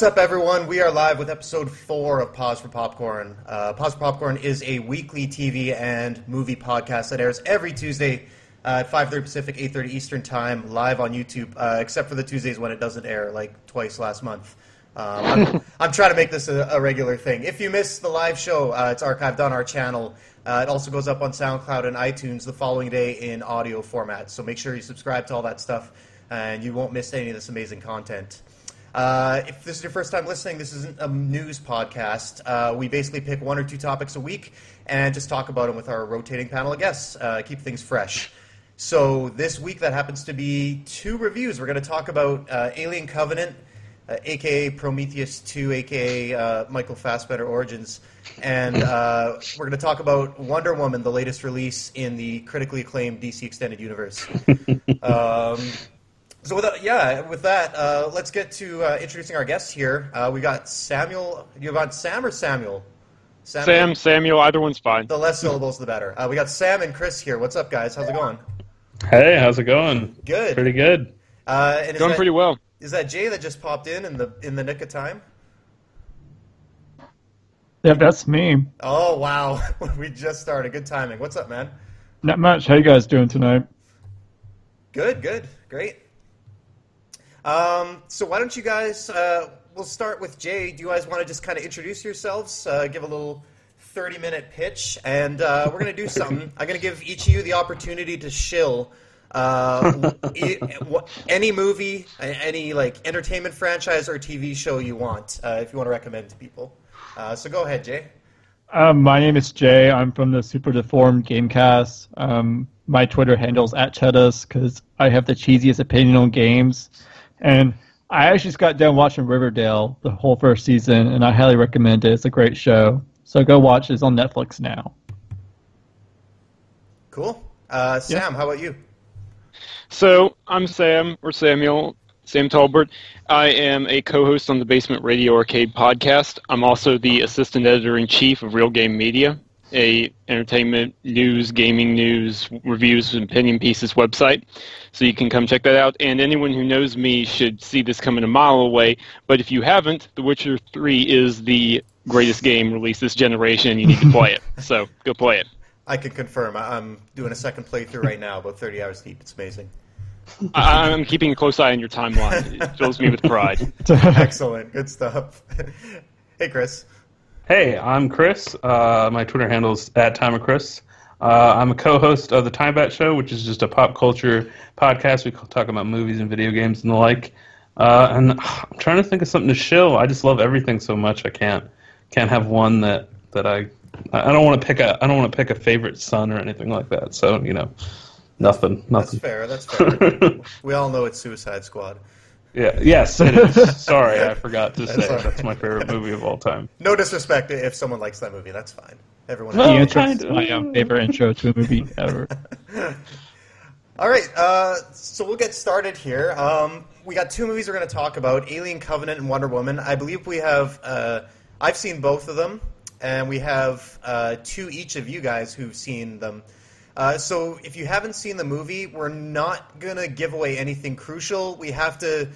What's up, everyone? We are live with episode four of Pause for Popcorn. Uh, Pause for Popcorn is a weekly TV and movie podcast that airs every Tuesday uh, at 5.30 Pacific, 8.30 Eastern Time, live on YouTube, uh, except for the Tuesdays when it doesn't air, like twice last month. Um, I'm, I'm, trying to make this a, a, regular thing. If you miss the live show, uh, it's archived on our channel. Uh, it also goes up on SoundCloud and iTunes the following day in audio format. So make sure you subscribe to all that stuff, and you won't miss any of this amazing content. Uh, if this is your first time listening, this isn't a news podcast. Uh, we basically pick one or two topics a week and just talk about them with our rotating panel of guests, uh, keep things fresh. So this week, that happens to be two reviews. We're going to talk about uh, Alien Covenant, aka uh, Prometheus 2, aka uh, Michael Fassbender Origins, and we're going to talk about Wonder Woman, the latest release in the critically acclaimed DC Extended Universe. um, so with that, yeah, with that, uh, let's get to uh, introducing our guests here. Uh, we got Samuel. You got Sam or Samuel? Samuel? Sam, Samuel, either one's fine. The less syllables, the better. Uh, we got Sam and Chris here. What's up, guys? How's it going? Hey, how's it going? Good. Pretty good. Uh, going that, pretty well. Is that Jay that just popped in in the in the nick of time? Yeah, that's me. Oh wow, we just started. Good timing. What's up, man? Not much. How you guys doing tonight? Good, good, great. Um, so why don't you guys? Uh, we'll start with Jay. Do you guys want to just kind of introduce yourselves? Uh, give a little thirty-minute pitch, and uh, we're going to do something. I'm going to give each of you the opportunity to shill. Uh, any movie, any like entertainment franchise or TV show you want, uh, if you want to recommend to people. Uh, so go ahead, Jay. Um, my name is Jay. I'm from the Super Deformed Gamecast. Um, my Twitter handle's at Cheddus because I have the cheesiest opinion on games. And I actually just got done watching Riverdale, the whole first season, and I highly recommend it. It's a great show. So go watch it. It's on Netflix now. Cool. Uh, Sam, yeah. how about you? So I'm Sam, or Samuel, Sam Talbert. I am a co-host on the Basement Radio Arcade podcast. I'm also the assistant editor in chief of Real Game Media, a entertainment news, gaming news, reviews, and opinion pieces website. So you can come check that out. And anyone who knows me should see this coming a mile away. But if you haven't, The Witcher 3 is the greatest game released this generation. You need to play it. So go play it. I can confirm. I'm doing a second playthrough right now, about 30 hours deep. It's amazing. I'm keeping a close eye on your timeline. It fills me with pride. Excellent. Good stuff. hey, Chris. Hey, I'm Chris. Uh, my Twitter handle is at Time of Chris. Uh, I'm a co-host of the Time Bat Show, which is just a pop culture podcast. We talk about movies and video games and the like. Uh, and I'm trying to think of something to show. I just love everything so much. I can't can't have one that that I I don't want to pick a I don't want to pick a favorite son or anything like that. So you know, nothing. Nothing. That's fair. That's fair. we all know it's Suicide Squad. Yeah. Yes, it is. Sorry, I forgot to say that's my favorite movie of all time. No disrespect if someone likes that movie. That's fine. Everyone. Well, the intro is my um, favorite intro to a movie ever. All right, uh, so we'll get started here. Um, we got two movies we're going to talk about: Alien Covenant and Wonder Woman. I believe we have. Uh, I've seen both of them, and we have uh, two each of you guys who've seen them. Uh, so if you haven't seen the movie, we're not to give away anything crucial. We have to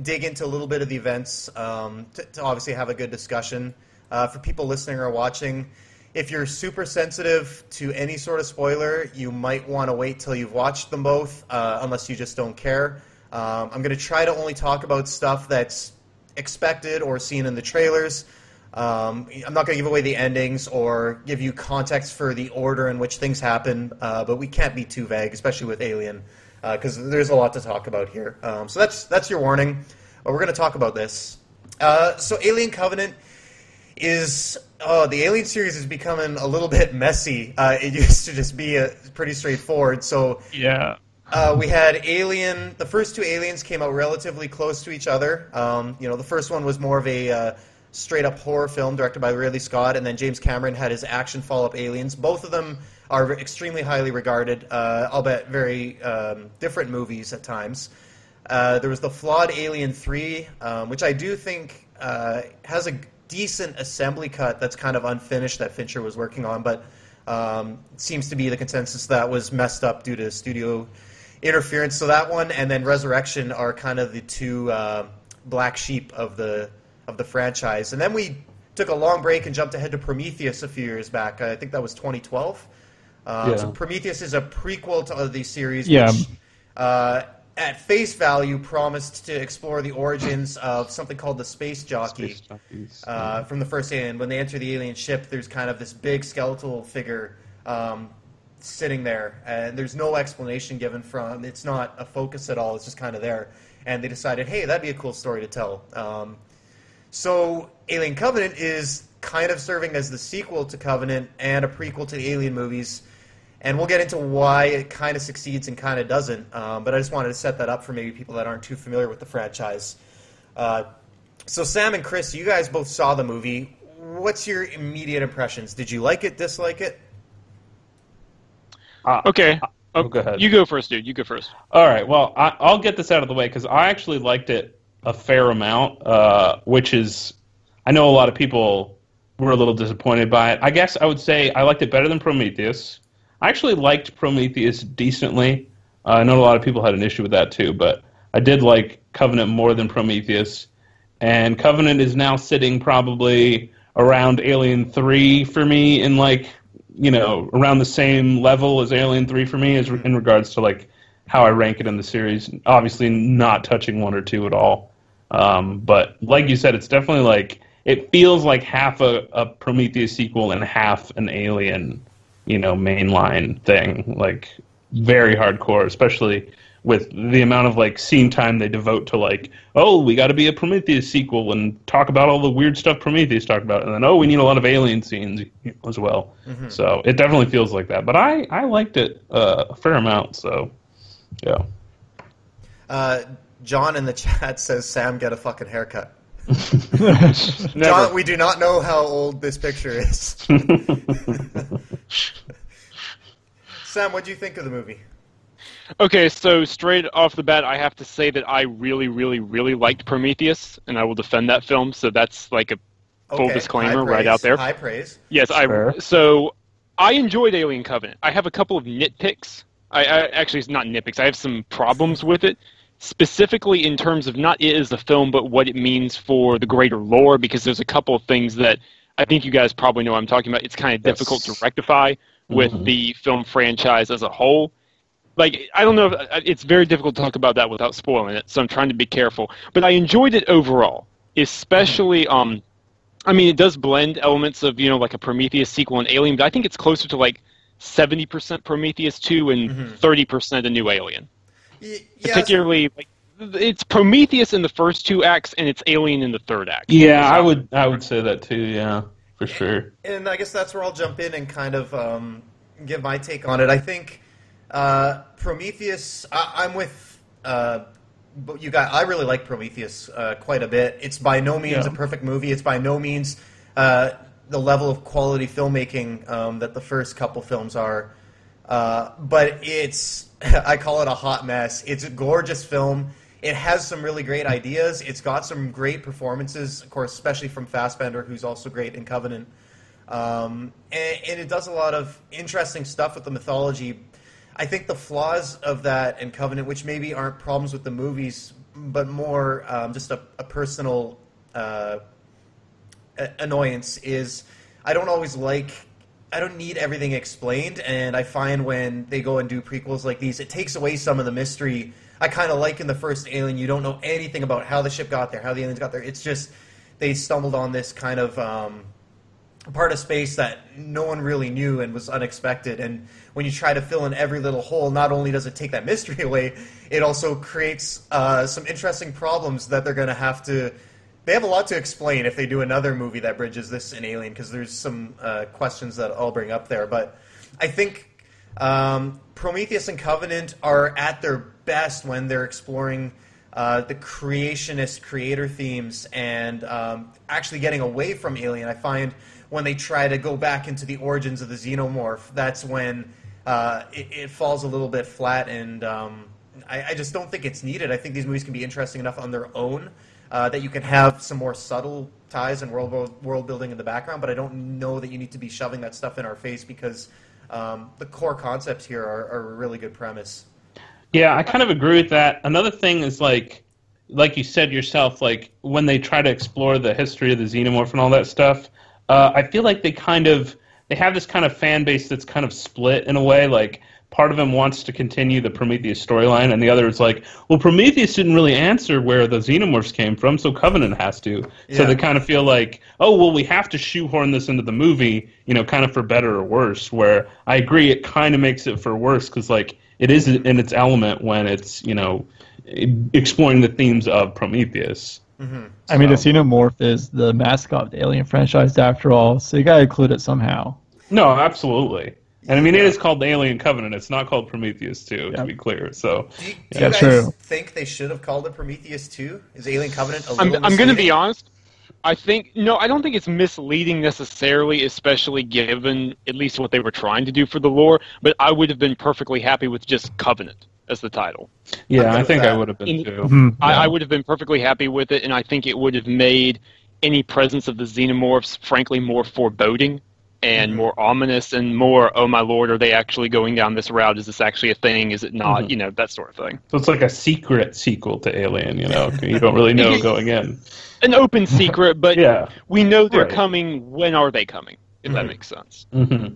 dig into a little bit of the events um, to, to, obviously have a good discussion. Uh, for people listening or watching, if you're super sensitive to any sort of spoiler, you might want to wait till you've watched them both, uh, unless you just don't care. Um, I'm going to try to only talk about stuff that's expected or seen in the trailers. Um, I'm not going to give away the endings or give you context for the order in which things happen, uh, but we can't be too vague, especially with Alien, because uh, there's a lot to talk about here. Um, so that's that's your warning. But we're going to talk about this. Uh, so Alien Covenant is oh, the Alien series is becoming a little bit messy. Uh, it used to just be a, pretty straightforward. So yeah, uh, we had Alien. The first two Aliens came out relatively close to each other. Um, you know, the first one was more of a uh, straight up horror film directed by Ridley Scott, and then James Cameron had his action follow up Aliens. Both of them are extremely highly regarded, uh, albeit very um, different movies at times. Uh, there was the flawed Alien 3, um, which I do think uh, has a decent assembly cut that's kind of unfinished that Fincher was working on, but um, seems to be the consensus that was messed up due to studio interference. So that one and then Resurrection are kind of the two uh, black sheep of the of the franchise. And then we took a long break and jumped ahead to Prometheus a few years back. I think that was 2012. Um, Yeah. So Prometheus is a prequel to the series, Yeah. which uh, at face value promised to explore the origins of something called the space jockey. Space jockeys. Uh, from the first alien, when they enter the alien ship, there's kind of this big skeletal figure um, sitting there, and there's no explanation given from. It's not a focus at all. It's just kind of there, and they decided, hey, that'd be a cool story to tell. Um, so Alien Covenant is kind of serving as the sequel to Covenant and a prequel to the Alien movies. And we'll get into why it kind of succeeds and kind of doesn't. Um, but I just wanted to set that up for maybe people that aren't too familiar with the franchise. Uh, so Sam and Chris, you guys both saw the movie. What's your immediate impressions? Did you like it? Dislike it? Uh, Okay. Oh, go ahead. You go first, dude. You go first. All right. Well, I, I'll get this out of the way because I actually liked it a fair amount, uh, which is, I know a lot of people were a little disappointed by it. I guess I would say I liked it better than Prometheus. I actually liked Prometheus decently. Uh, I know a lot of people had an issue with that too, but I did like Covenant more than Prometheus. And Covenant is now sitting probably around Alien 3 for me in like, you know, around the same level as Alien 3 for me as in regards to like how I rank it in the series. Obviously, not touching one or two at all. Um, but like you said, it's definitely like it feels like half a, a Prometheus sequel and half an Alien, you know, mainline thing. Like very hardcore, especially with the amount of like scene time they devote to like, oh, we got to be a Prometheus sequel and talk about all the weird stuff Prometheus talked about, and then oh, we need a lot of alien scenes as well. So it definitely feels like that. But I I liked it uh, a fair amount. So yeah. Uh, John in the chat says Sam get a fucking haircut. John, we do not know how old this picture is. Sam, what do you think of the movie? Okay, so straight off the bat, I have to say that I really, really, really liked Prometheus, and I will defend that film. So that's like a full Okay, disclaimer high right out there. High praise. Yes, Fair. I. So I enjoyed Alien Covenant. I have a couple of nitpicks. I, I actually it's not nitpicks. I have some problems with it, specifically in terms of not it as a film, but what it means for the greater lore. Because there's a couple of things that I think you guys probably know what I'm talking about. It's kind of Yes. difficult to rectify with Mhm. the film franchise as a whole. Like I don't know, if, it's very difficult to talk about that without spoiling it. So I'm trying to be careful. But I enjoyed it overall, especially um. I mean, it does blend elements of you know like a Prometheus sequel and Alien, but I think it's closer to like seventy percent Prometheus two and Mhm. 30 percent a new Alien. Y- yes, Particularly, like it's Prometheus in the first two acts and it's Alien in the third act. Yeah, I would I would say that too. Yeah, for sure. and I guess that's where I'll jump in and kind of um, give my take on it. I think uh, Prometheus. I, I'm with uh, but you guys. I really like Prometheus uh, quite a bit. It's by no means Yeah. a perfect movie. It's by no means uh, the level of quality filmmaking um, that the first couple films are. Uh, but it's I call it a hot mess. It's a gorgeous film. It has some really great ideas. It's got some great performances, of course, especially from Fassbender, who's also great in Covenant. Um, and, and it does a lot of interesting stuff with the mythology. I think the flaws of that and Covenant, which maybe aren't problems with the movies, but more um, just a, a personal uh, annoyance, is I don't always like. I don't need everything explained, and I find when they go and do prequels like these, it takes away some of the mystery. I kind of like in the first Alien, you don't know anything about how the ship got there, how the aliens got there. It's just they stumbled on this kind of um, part of space that no one really knew and was unexpected. And when you try to fill in every little hole, not only does it take that mystery away, it also creates uh, some interesting problems that they're going to have to. They have a lot to explain if they do another movie that bridges this and Alien, because there's some uh, questions that I'll bring up there. But I think um, Prometheus and Covenant are at their best when they're exploring uh, the creationist creator themes and um, actually getting away from Alien. I find when they try to go back into the origins of the xenomorph, that's when uh, it, it falls a little bit flat, and um, I, I just don't think it's needed. I think these movies can be interesting enough on their own uh, that you can have some more subtle ties and world world building in the background, but I don't know that you need to be shoving that stuff in our face because um, the core concepts here are, are a really good premise. Yeah, I kind of agree with that. Another thing is like like you said yourself, like when they try to explore the history of the xenomorph and all that stuff, uh, I feel like they kind of they have this kind of fan base that's kind of split in a way. Like part of them wants to continue the Prometheus storyline, and the other is like, well, Prometheus didn't really answer where the xenomorphs came from, so Covenant has to. So they kind of feel like, oh, well, we have to shoehorn this into the movie, you know, kind of for better or worse. Where I agree, it kind of makes it for worse because like it is in its element when it's you know exploring the themes of Prometheus. Mm-hmm. I mean, the xenomorph is the mascot of the Alien franchise after all, so you gotta include it somehow. No, absolutely. And I mean, it is called the Alien Covenant. It's not called Prometheus, Two, Yeah. to be clear. So, Do you, do Yeah, you guys true. think they should have called it Prometheus 2? Is Alien Covenant a I'm, little I'm I'm going to be honest. I think no, I don't think it's misleading necessarily, especially given at least what they were trying to do for the lore. But I would have been perfectly happy with just Covenant as the title. yeah, I think that. I would have been In- too. Mhm. I, Yeah. I would have been perfectly happy with it, and I think it would have made any presence of the xenomorphs, frankly, more foreboding and Mhm. more ominous and more, oh my lord, are they actually going down this route? Is this actually a thing? Is it not? Mhm. You know, that sort of thing. So it's like a secret sequel to Alien, you know? You don't really know going in. An open secret, but Yeah. we know they're Right. coming. When are they coming? If that Mhm. makes sense. hmm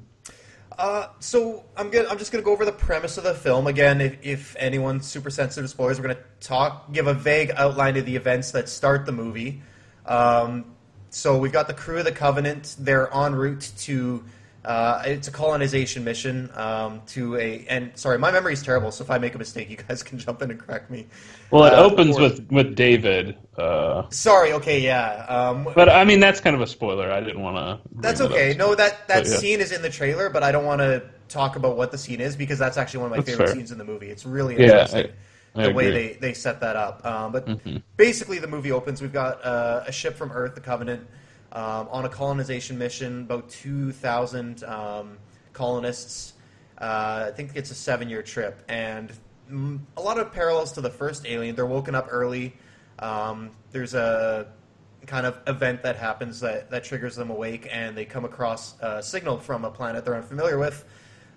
Uh, so I'm gonna I'm just gonna go over the premise of the film again. If, if anyone's super sensitive to spoilers, we're gonna talk, give a vague outline of the events that start the movie. Um, so we've got the crew of the Covenant. They're en route to uh, it's a colonization mission um, to a and sorry, my memory is terrible. So if I make a mistake, you guys can jump in and correct me. Well, it Uh, opens or- with, with David. Uh, Sorry. Okay. Yeah. Um, but, I mean, that's kind of a spoiler. I didn't want to. That's okay. No, that that But, yeah. scene is in the trailer, but I don't want to talk about what the scene is because that's actually one of my That's favorite fair. scenes in the movie. It's really Yeah, interesting I the way they, they set that up. Um, but Mhm. basically, the movie opens. We've got uh, a ship from Earth, the Covenant, um, on a colonization mission. About two thousand um, colonists. Uh, I think it's a seven-year trip, and mm, a lot of parallels to the first Alien. They're woken up early. Um, there's a kind of event that happens that, that triggers them awake, and they come across a signal from a planet they're unfamiliar with.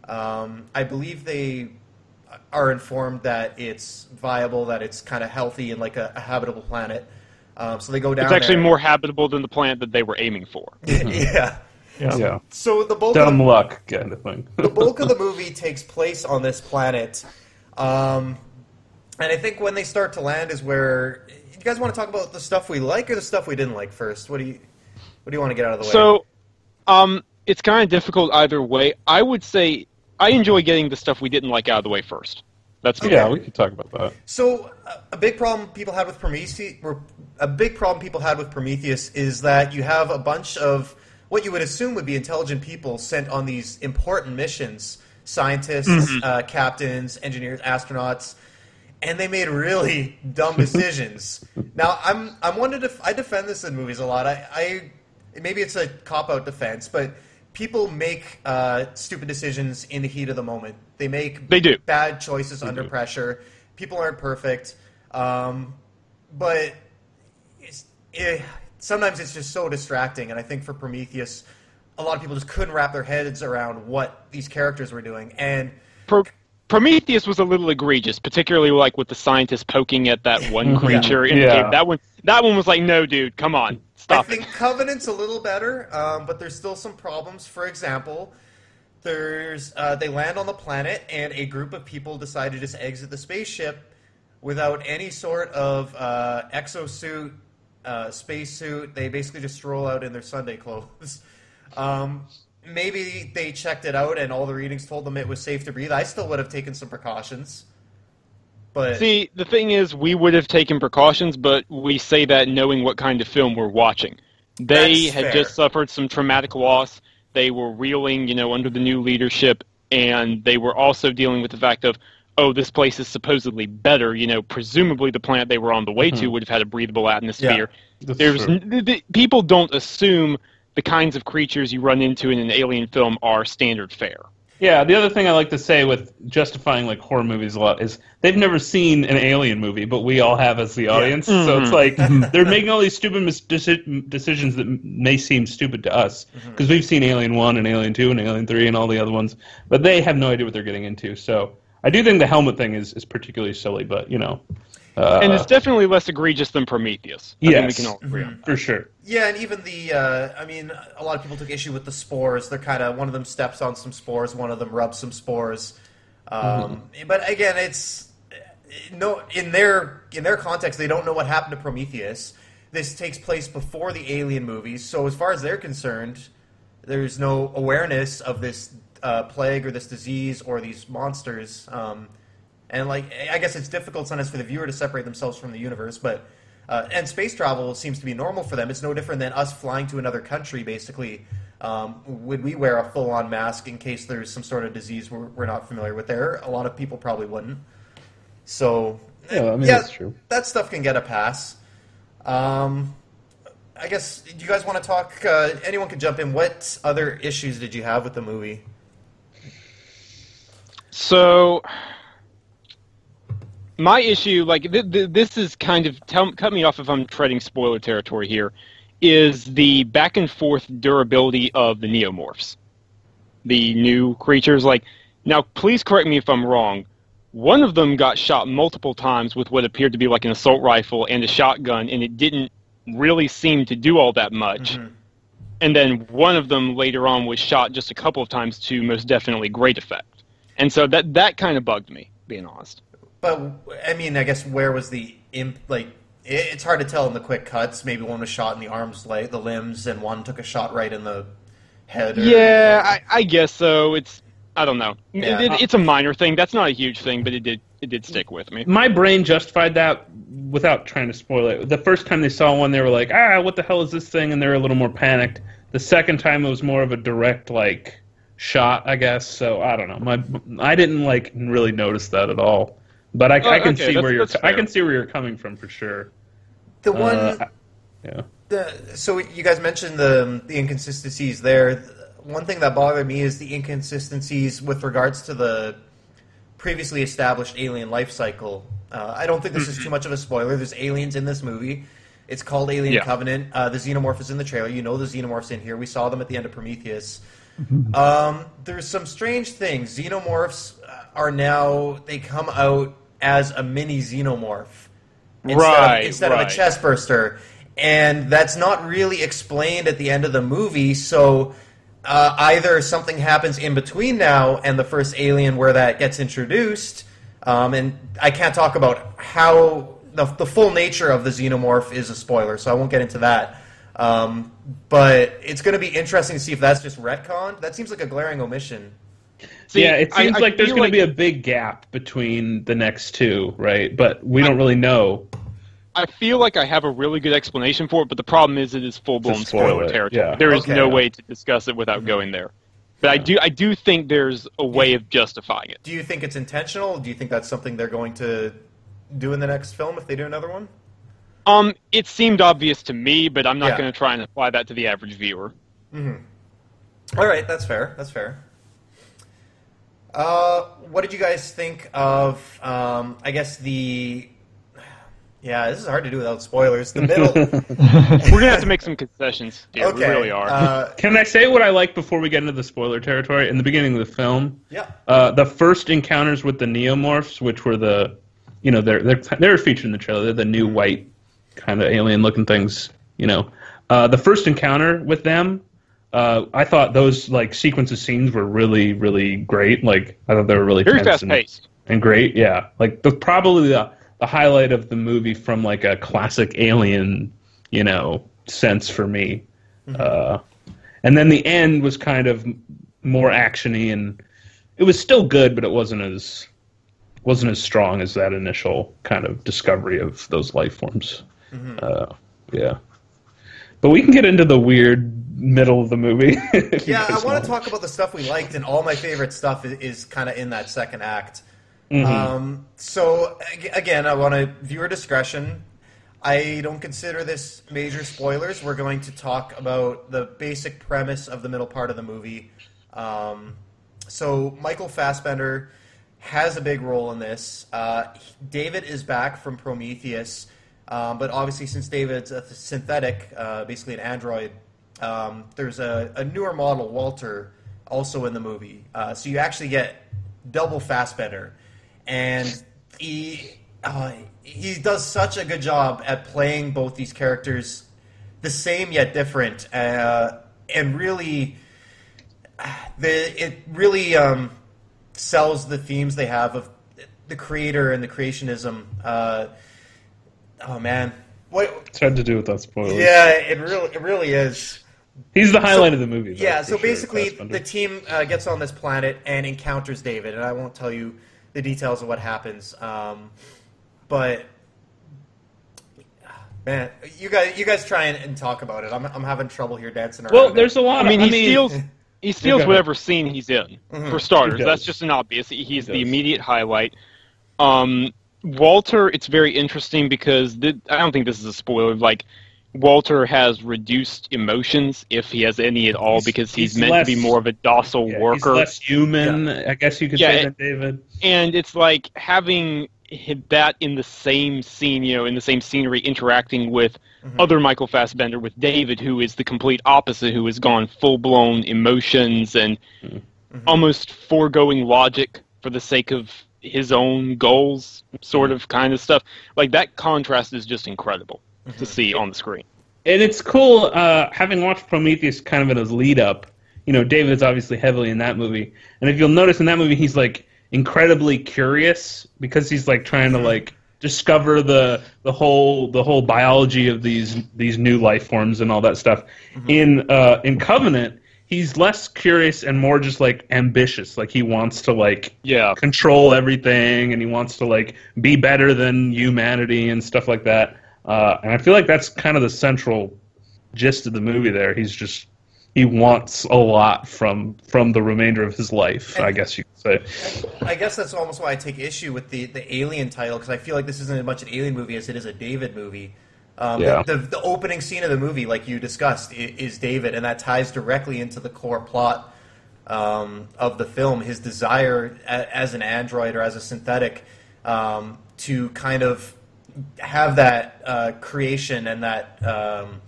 Um, I believe they are informed that it's viable, that it's kind of healthy and like a, a habitable planet. Um, so they go down. It's actually there. more habitable than the planet that they were aiming for. yeah. Yeah. Yeah. So the bulk of Dumb the, luck kind of thing. the bulk of the movie takes place on this planet, um, and I think when they start to land is where you guys want to talk about the stuff we like or the stuff we didn't like first. What do you What do you want to get out of the way? So, um, it's kind of difficult either way. I would say I enjoy getting the stuff we didn't like out of the way first. That's me. Yeah, we could talk about that. So uh, a big problem people had with Prometheus, a big problem people had with Prometheus is that you have a bunch of what you would assume would be intelligent people sent on these important missions, scientists, uh, captains, engineers, astronauts, and they made really dumb decisions. now I'm I'm one to I defend this in movies a lot. I, I maybe it's a cop out defense, but people make uh, stupid decisions in the heat of the moment. They make They do. bad choices under do. pressure. People aren't perfect, um, but it's, eh, sometimes it's just so distracting. And I think for Prometheus, a lot of people just couldn't wrap their heads around what these characters were doing. And Pro- Prometheus was a little egregious, particularly like with the scientist poking at that one creature in the Yeah. cave. That one, that one was like, no, dude, come on, I think it. Covenant's a little better, um, but there's still some problems. For example, there's uh, they land on the planet, and a group of people decide to just exit the spaceship without any sort of uh, exosuit, uh, spacesuit. They basically just stroll out in their Sunday clothes. Um, maybe they checked it out, and all the readings told them it was safe to breathe. I still would have taken some precautions, but See, the thing is, we would have taken precautions, but we say that knowing what kind of film we're watching. They That's had fair. just suffered some traumatic loss. They were reeling, you know, under the new leadership, and they were also dealing with the fact of, oh, this place is supposedly better. You know, presumably the planet they were on the way to hmm. would have had a breathable atmosphere. That's There's true. n- th- th- people don't assume the kinds of creatures you run into in an alien film are standard fare. Yeah, the other thing I like to say with justifying like horror movies a lot is they've never seen an alien movie, but we all have as the audience. So it's mm-hmm. like they're making all these stupid mis- deci- decisions that may seem stupid to us. Mm-hmm. Because we've seen Alien One and Alien Two and Alien Three and all the other ones, but they have no idea what they're getting into. So I do think the helmet thing is, is particularly silly, but you know, Uh, and it's definitely less egregious than Prometheus. I think we can all agree on that. for sure. Yeah, and even the, uh, I mean, a lot of people took issue with the spores. They're kind of, one of them steps on some spores, one of them rubs some spores. Um, But again, it's, no, in their, in their context, they don't know what happened to Prometheus. This takes place before the Alien movies, so as far as they're concerned, there's no awareness of this uh, plague or this disease or these monsters. Um, and like, I guess it's difficult sometimes for the viewer to separate themselves from the universe, but uh, and space travel seems to be normal for them. It's no different than us flying to another country. Basically, um, would we wear a full-on mask in case there's some sort of disease we're, we're not familiar with? There, a lot of people probably wouldn't. So, Yeah, I mean, yeah, that's true. that stuff can get a pass. Um, I guess. Do you guys want to talk? Uh, anyone can jump in. What other issues did you have with the movie? So, my issue, like th- th- this, is kind of tell, cut me off if I'm treading spoiler territory here. Is the back and forth durability of the neomorphs, the new creatures? Like, now, please correct me if I'm wrong. One of them got shot multiple times with what appeared to be like an assault rifle and a shotgun, and it didn't really seem to do all that much. Mm-hmm. And then one of them later on was shot just a couple of times to most definitely great effect. And so that that kind of bugged me, being honest. But I mean, I guess where was the imp? Like, it, it's hard to tell in the quick cuts. Maybe one was shot in the arms, like the limbs, and one took a shot right in the head. Or, Yeah, I, I guess so. It's I don't know. It- Yeah. it- it's a minor thing. That's not a huge thing, but it did it did stick with me. My brain justified that without trying to spoil it. The first time they saw one, they were like, "Ah, what the hell is this thing?" and they were a little more panicked. The second time, it was more of a direct like shot, I guess. So I don't know. My I didn't like really notice that at all. But I, Oh, I can okay, see that's- where you're. that's I can see where you're coming from for sure. the one. Uh, yeah. The, so you guys mentioned the the inconsistencies there. One thing that bothered me is the inconsistencies with regards to the previously established alien life cycle. Uh, I don't think this is too much of a spoiler. There's aliens in this movie. It's called Alien Yeah. Covenant. Uh, the xenomorph is in the trailer. You know the xenomorph's in here. We saw them at the end of Prometheus. Um, there's some strange things. Xenomorphs uh, are now they come out as a mini xenomorph instead, Right, of, instead of a chest burster, and that's not really explained at the end of the movie. So uh, either something happens in between now and the first Alien where that gets introduced, um, and I can't talk about how the, the full nature of the xenomorph is a spoiler, so I won't get into that. Um, but it's going to be interesting to see if that's just retconned. That seems like a glaring omission. See, yeah, it seems I like there's going like- to be a big gap between the next two, right? But we don't really know. I feel like I have a really good explanation for it, but the problem is it is full blown Just spoiler it, territory. yeah. There is Okay. no way to discuss it without going there. But I do I do think there's a way of justifying it. Do you think it's intentional? Do you think that's something they're going to do in the next film if they do another one? Um, it seemed obvious to me, but I'm not Yeah. going to try and apply that to the average viewer. Hmm. All right, that's fair. That's fair. Uh, what did you guys think of? Um, I guess the. Yeah, this is hard to do without spoilers. The middle. We're gonna have to make some concessions. Here. okay. We really are. Uh, Can I say what I like before we get into the spoiler territory? In the beginning of the film, yeah. uh, the first encounters with the neomorphs, which were the, you know, they're they're they're featured in the trailer. They're the new white kind of alien-looking things. You know, uh, the first encounter with them, uh, I thought those like sequence of scenes were really really great. Like I thought they were really Very fast and- paced. and great. Yeah, like the probably the the highlight of the movie from like a classic Alien, you know, sense for me. Uh, and then the end was kind of more actiony, and it was still good, but it wasn't as wasn't as strong as that initial kind of discovery of those life forms. Uh, yeah, but we can get into the weird middle of the movie. Yeah, I want to talk about the stuff we liked, and all my favorite stuff is, is kind of in that second act. Mm-hmm. Um, so again, I want to viewer discretion. I don't consider this major spoilers. We're going to talk about the basic premise of the middle part of the movie. Um, so Michael Fassbender has a big role in this. Uh, David is back from Prometheus, um, but obviously since David's a synthetic, uh, basically an android, um, there's a, a newer model, Walter, also in the movie. Uh, so you actually get double Fassbender, and he uh, he does such a good job at playing both these characters the same yet different, uh, and really, the it really um, sells the themes they have of the creator and the creationism. Uh, oh man, what? It's hard to do without spoilers. Yeah, it really, it really is. He's the highlight of the movie. though, Yeah, so sure, basically, Fassbender. the team uh, gets on this planet and encounters David, and I won't tell you the details of what happens. Um, but man, you guys, you guys try and, and talk about it. I'm, I'm having trouble here dancing around. well, it. there's a lot. I mean, of, he steals he steals whatever scene he's in. Mhm. For starters, that's just an obvious. He's He the immediate highlight. Um, Walter, it's very interesting because th- I don't think this is a spoiler. Like Walter has reduced emotions, if he has any at all, He's- because he's, he's meant less- to be more of a docile yeah, worker. He's less human, I guess you could Yeah, say, it- than David. and it's like having hi- that in the same scene, you know, in the same scenery, interacting with Mhm. other Michael Fassbender, with David, who is the complete opposite, who has gone full blown emotions and Mhm. almost foregoing logic for the sake of his own goals, sort of kind of stuff. Like that contrast is just incredible to see on the screen. And it's cool uh, having watched Prometheus kind of in his lead up. You know, David is obviously heavily in that movie, and if you'll notice in that movie, he's like incredibly curious because he's like trying to like discover the the whole the whole biology of these these new life forms and all that stuff. In uh, in Covenant, he's less curious and more just like ambitious. Like he wants to like Yeah. control everything and he wants to like be better than humanity and stuff like that. Uh, and I feel like that's kind of the central gist of the movie. There, he's just he wants a lot from from the remainder of his life. I guess you could say. I guess that's almost why I take issue with the, the Alien title because I feel like this isn't as much an Alien movie as it is a David movie. Um, Yeah. the, the, the opening scene of the movie, like you discussed, is, is David, and that ties directly into the core plot um, of the film. His desire as an android or as a synthetic um, to kind of have that uh, creation and that um,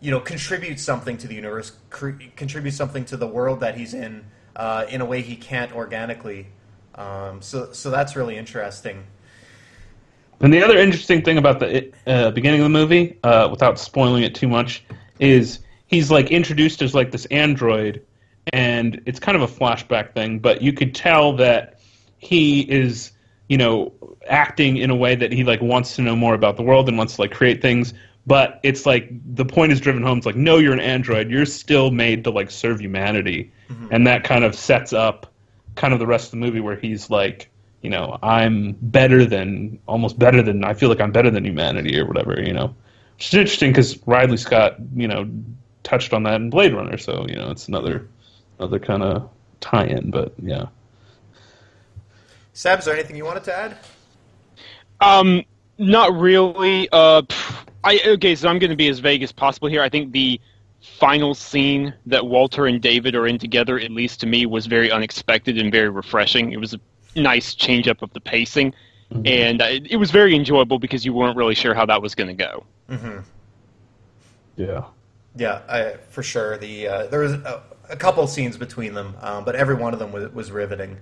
you know contribute something to the universe, cre- contribute something to the world that he's in uh, in a way he can't organically. Um, so so that's really interesting. And the other interesting thing about the uh, beginning of the movie, uh, without spoiling it too much, is he's like introduced as like this android, and it's kind of a flashback thing, but you could tell that he is, you know, acting in a way that he like wants to know more about the world and wants to like create things. But it's like the point is driven home. It's like, no, you're an android. You're still made to like serve humanity, mm-hmm. and that kind of sets up kind of the rest of the movie where he's like, you know, I'm better than almost better than I feel like I'm better than humanity or whatever, you know. Which is interesting because Ridley Scott, you know, touched on that in Blade Runner, so you know it's another another kind of tie-in. But yeah, Seb, is there anything you wanted to add? Um, not really. Uh, I okay, so I'm going to be as vague as possible here. I think the final scene that Walter and David are in together, at least to me, was very unexpected and very refreshing. It was a nice change up of the pacing, and uh, it, it was very enjoyable because you weren't really sure how that was going to go. Mm-hmm. yeah. Yeah, I, for sure. The uh, there was a, a couple scenes between them, um, but every one of them was, was riveting.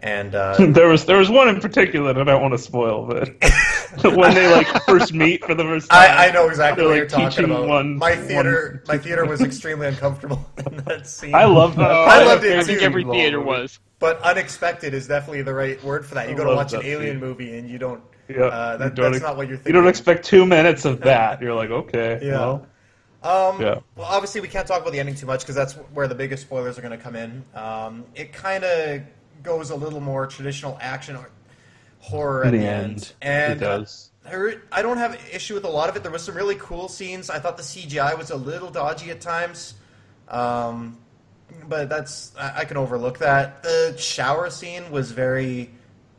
And uh, there was there was one in particular that I don't want to spoil, but when they like first meet for the first time, I, I know exactly they're, what you're like, talking teaching about. one- my theater, one- my theater was extremely uncomfortable in that scene. I love that. I loved it I too. think every theater was. But unexpected is definitely the right word for that. You go to watch an alien scene. movie and you don't. Yeah, Uh, that, don't that's ex- not what you're thinking. You don't expect two minutes of that. You're like, okay, Yeah. well, Um, Yeah. Well, obviously, we can't talk about the ending too much because that's where the biggest spoilers are going to come in. Um, it kind of goes a little more traditional action or horror at the, the end, end, and it does. I don't have an issue with a lot of it. There was some really cool scenes. I thought the CGI was a little dodgy at times, um, but that's I, I can overlook that. The shower scene was very,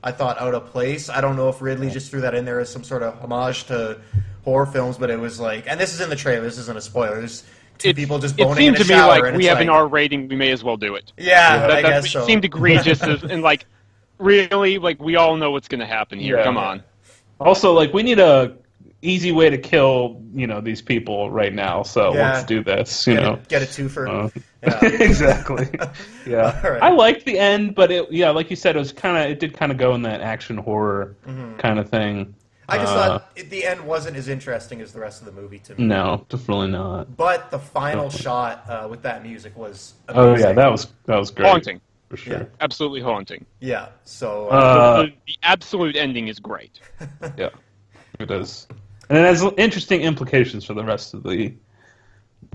I thought, out of place. I don't know if Ridley just threw that in there as some sort of homage to horror films, but it was like, and this is in the trailer. This isn't a spoiler. There's two It, people just it boning seemed in a to me like we it's have an like, R rating. We may as well do it. Yeah, That, I that guess so. seemed egregious, as- and like really, like we all know what's going to happen here. Yeah. Come on. Also, like we need a easy way to kill you know these people right now. So Yeah. let's do this. You get, know, a, get a twofer. Uh, Yeah. exactly. Yeah, All right. I liked the end, but it yeah, like you said, it was kind of it did kind of go in that action horror kind of thing. Mm-hmm. I just Uh, thought the end wasn't as interesting as the rest of the movie to me. no, definitely not. But the final shot uh, with that music was Oh yeah, that was that was great Haunting. for sure. Yeah. Absolutely haunting. Yeah. So uh, Uh, the, the absolute ending is great. Yeah, it is, and it has interesting implications for the rest of the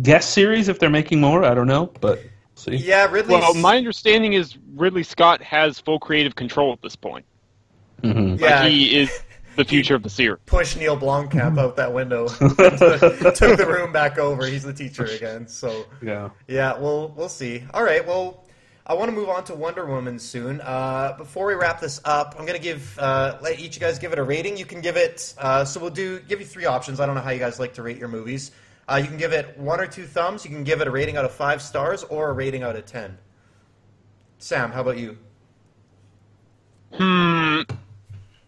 guest series if they're making more. I don't know, but see. yeah, Ridley. Well, my understanding is Ridley Scott has full creative control at this point. Mhm. yeah, Like he is the future of the series. Push Neil Blomkamp out that window, took the room back over. He's the teacher again. So yeah. yeah, we'll we'll see. All right, well. I want to move on to Wonder Woman soon. Uh, before we wrap this up, I'm going to give uh, let each of you guys give it a rating. You can give it. Uh, so we'll do give you three options. I don't know how you guys like to rate your movies. Uh, you can give it one or two thumbs. You can give it a rating out of five stars or a rating out of ten. Sam, how about you? Hmm.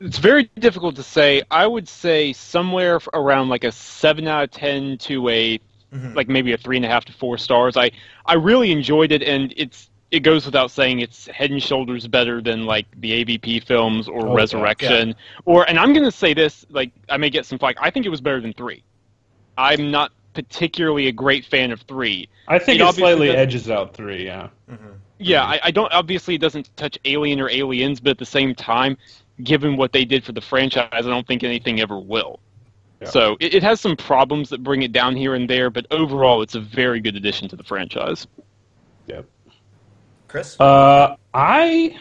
It's very difficult to say. I would say somewhere around like a seven out of ten to a mm-hmm. like maybe a three and a half to four stars. I I really enjoyed it, and it's it goes without saying it's head and shoulders better than like the AVP films or Oh, yeah. Resurrection or. And I'm gonna say this like I may get some flack. I think it was better than three. I'm not particularly a great fan of three. I think It it, slightly edges out three. Yeah. Mm-hmm. Yeah, I, I don't. Obviously, it doesn't touch Alien or Aliens, but at the same time, given what they did for the franchise, I don't think anything ever will. Yeah. So it, it has some problems that bring it down here and there, but overall, it's a very good addition to the franchise. Yep. Chris? Uh, I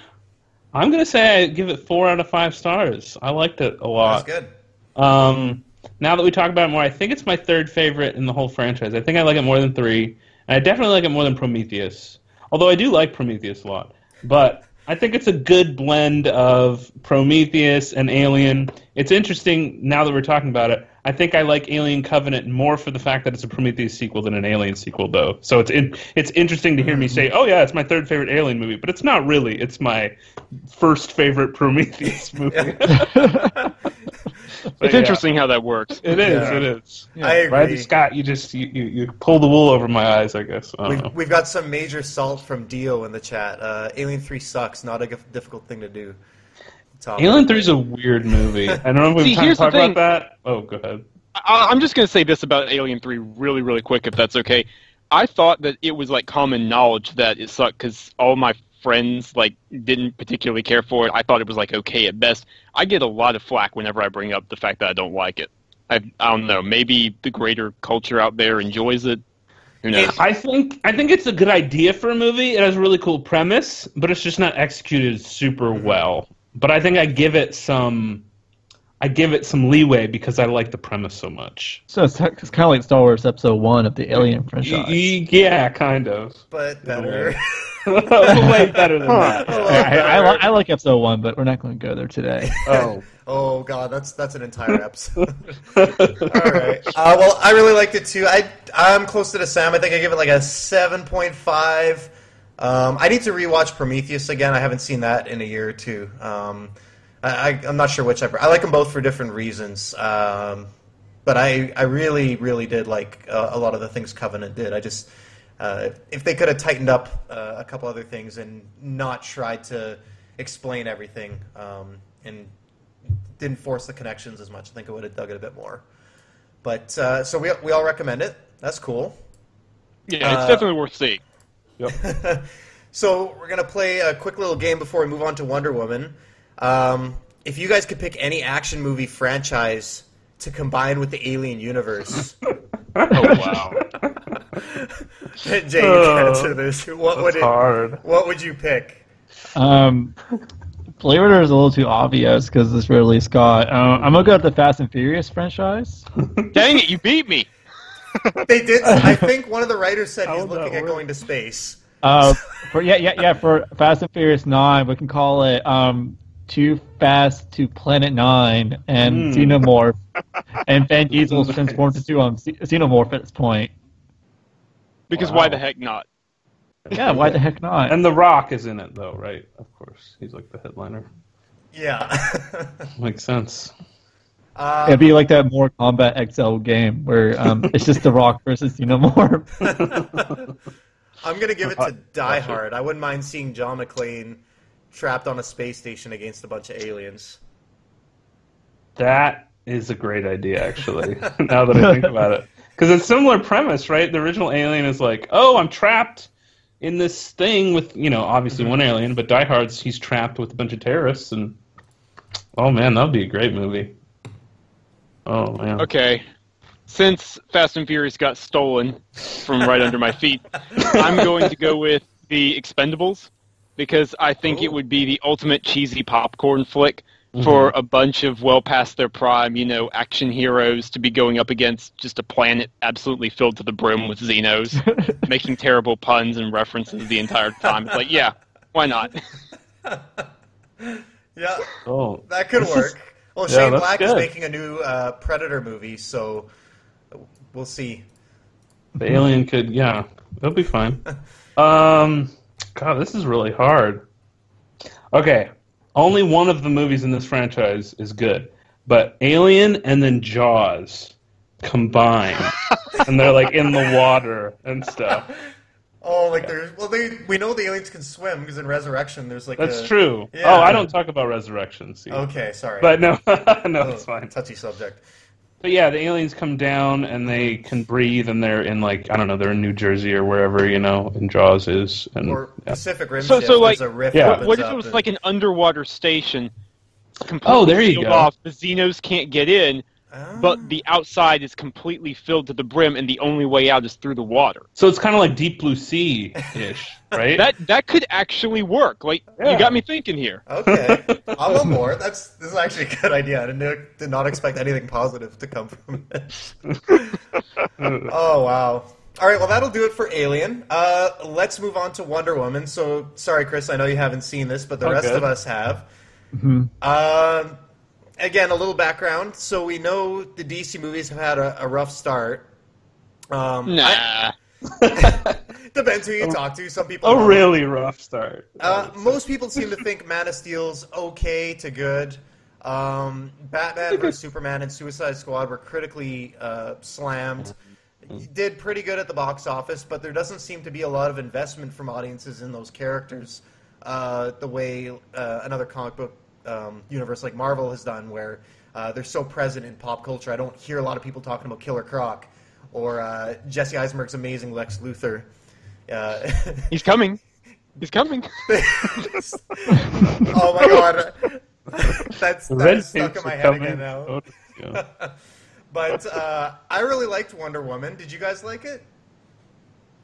I'm gonna say I give it four out of five stars. I liked it a lot. That's lot. good. Um, now that we talk about it more, I think it's my third favorite in the whole franchise. I think I like it more than three, and I definitely like it more than Prometheus. Although I do like Prometheus a lot, but I think it's a good blend of Prometheus and Alien. It's interesting now that we're talking about it. I think I like Alien Covenant more for the fact that it's a Prometheus sequel than an Alien sequel, though. So it's in, it's interesting to hear me say, "Oh yeah, it's my third favorite Alien movie," but it's not really. It's my first favorite Prometheus movie. It's yeah. interesting how that works. It is. Yeah. It is. I agree. Ridley Scott, you just you, you, you pull the wool over my eyes. I guess. I We've, we've got some major salt from Dio in the chat. Uh, Alien 3 sucks. Not a g- difficult thing to do. Top. Alien Three is a weird movie. I don't know if we See, have time to here's the talk about that. Oh, go ahead. I, I'm just going to say this about Alien 3 really, really quick, if that's okay. I thought that it was like common knowledge that it sucked because all my friends like didn't particularly care for it. I thought it was like okay at best. I get a lot of flack whenever I bring up the fact that I don't like it. I, I don't know. Maybe the greater culture out there enjoys it. Who knows? I think I think it's a good idea for a movie. It has a really cool premise, but it's just not executed super mm-hmm. well. But I think I give it some. I give it some leeway because I like the premise so much. So it's, it's kind of like Star Wars Episode One of the Alien franchise. Y- y- yeah, kind of. But better. Way better than that. I, I, li- I like Episode One, but we're not going to go there today. Oh. oh, God. That's that's an entire episode. All right. Uh, well, I really liked it, too. I, I'm close to the Sam. I think I give it like a 7.5. Um, I need to rewatch Prometheus again. I haven't seen that in a year or two. Um, I, I, I'm not sure which I, I like them both for different reasons. Um, but I, I really, really did like uh, a lot of the things Covenant did. I just, uh, if they could have tightened up uh, a couple other things and not tried to explain everything um, and didn't force the connections as much, I think it would have dug it a bit more. But uh, so we, we all recommend it. That's cool. yeah, it's uh, definitely worth seeing. So we're gonna play a quick little game before we move on to Wonder Woman. Um, if you guys could pick any action movie franchise to combine with the Alien universe, Oh wow. Jay, you can Oh, answer this. What would it? hard. What would you pick? Um, Blade Runner is a little too obvious because it's Ridley Scott. Uh, I'm gonna go with the Fast and Furious franchise. Dang it, you beat me. They did. I think one of the writers said he's looking at going to space. Uh, for yeah, yeah, yeah. For Fast and Furious Nine, we can call it um, Too Fast to Planet Nine and Hmm. Xenomorph, and Vin Diesel's transformed into um Xenomorph at this point. Because Wow. why the heck not? Yeah, why the heck not? And The Rock is in it, though, right? Of course, he's like the headliner. Yeah. Makes sense. uh, It'd be like that Mortal Kombat XL game where um, it's just The Rock versus Xenomorph. I'm gonna give it to Die. Hard. I wouldn't mind seeing John McClane trapped on a space station against a bunch of aliens. That is a great idea, actually. now that I think about it, because it's similar premise, right? The original Alien is like, oh, I'm trapped in this thing with, you know, obviously mm-hmm. one alien, but Die Hard's he's trapped with a bunch of terrorists, and oh man, that would be a great movie. Oh man. Okay. Since Fast and Furious got stolen from right under my feet, I'm going to go with the Expendables because I think it oh. would be the ultimate cheesy popcorn flick for a bunch of well past their prime, you know, action heroes to be going up against just a planet absolutely filled to the brim with Xenos, making terrible puns and references the entire time. It's like, yeah, why not? Yeah, Oh, that could this is- work. Well, Shane that's Black is making a new uh, Predator movie, so we'll see. The alien could, yeah, that'll be fine. Um, God, this is really hard. Okay, only one of the movies in this franchise is good, but Alien and then Jaws combined, and they're like in the water and stuff. Oh, like there's well, they we know the aliens can swim because in Resurrection there's like That's a, true. Yeah. Oh, I don't talk about Resurrection. See, Okay, sorry, but no, no, Oh, it's fine. touchy subject. But yeah, the aliens come down and they can breathe, and they're in like I don't know, they're in New Jersey or wherever you know, and Jaws is, and Or yeah. Pacific Rim. So- so, like, a rift Yeah. What if it was and- like an underwater station? completely Oh, there you sealed go. Off, the Xenos can't get in, But the outside is completely filled to the brim, and the only way out is through the water. So it's kind of like Deep Blue Sea ish, right? That that could actually work. Like Yeah. you got me thinking here. Okay, I'm on board. That's this is actually a good idea. I didn't, did not expect anything positive to come from it. oh wow! All right, well that'll do it for Alien. Uh, let's move on to Wonder Woman. So sorry, Chris, I know you haven't seen this, but the Oh, rest good. of us have. Mhm. Um, again, a little background. So we know the DC movies have had a, a rough start. Um, Nah. I- depends who you talk to. Some people. a don't. really rough start. Uh, most people seem to think Man of Steel's okay to good. Um, Batman vs Superman and Suicide Squad were critically uh, slammed. Did pretty good at the box office, but there doesn't seem to be a lot of investment from audiences in those characters, uh, the way uh, another comic book um, universe like Marvel has done, where uh, they're so present in pop culture. I don't hear a lot of people talking about Killer Croc or uh, Jesse Eisenberg's amazing Lex Luthor. Uh, He's coming. He's coming. oh my god. That's, The that's red stuck in tapes my head coming. again now. Oh, yeah. But uh, I really liked Wonder Woman. Did you guys like it?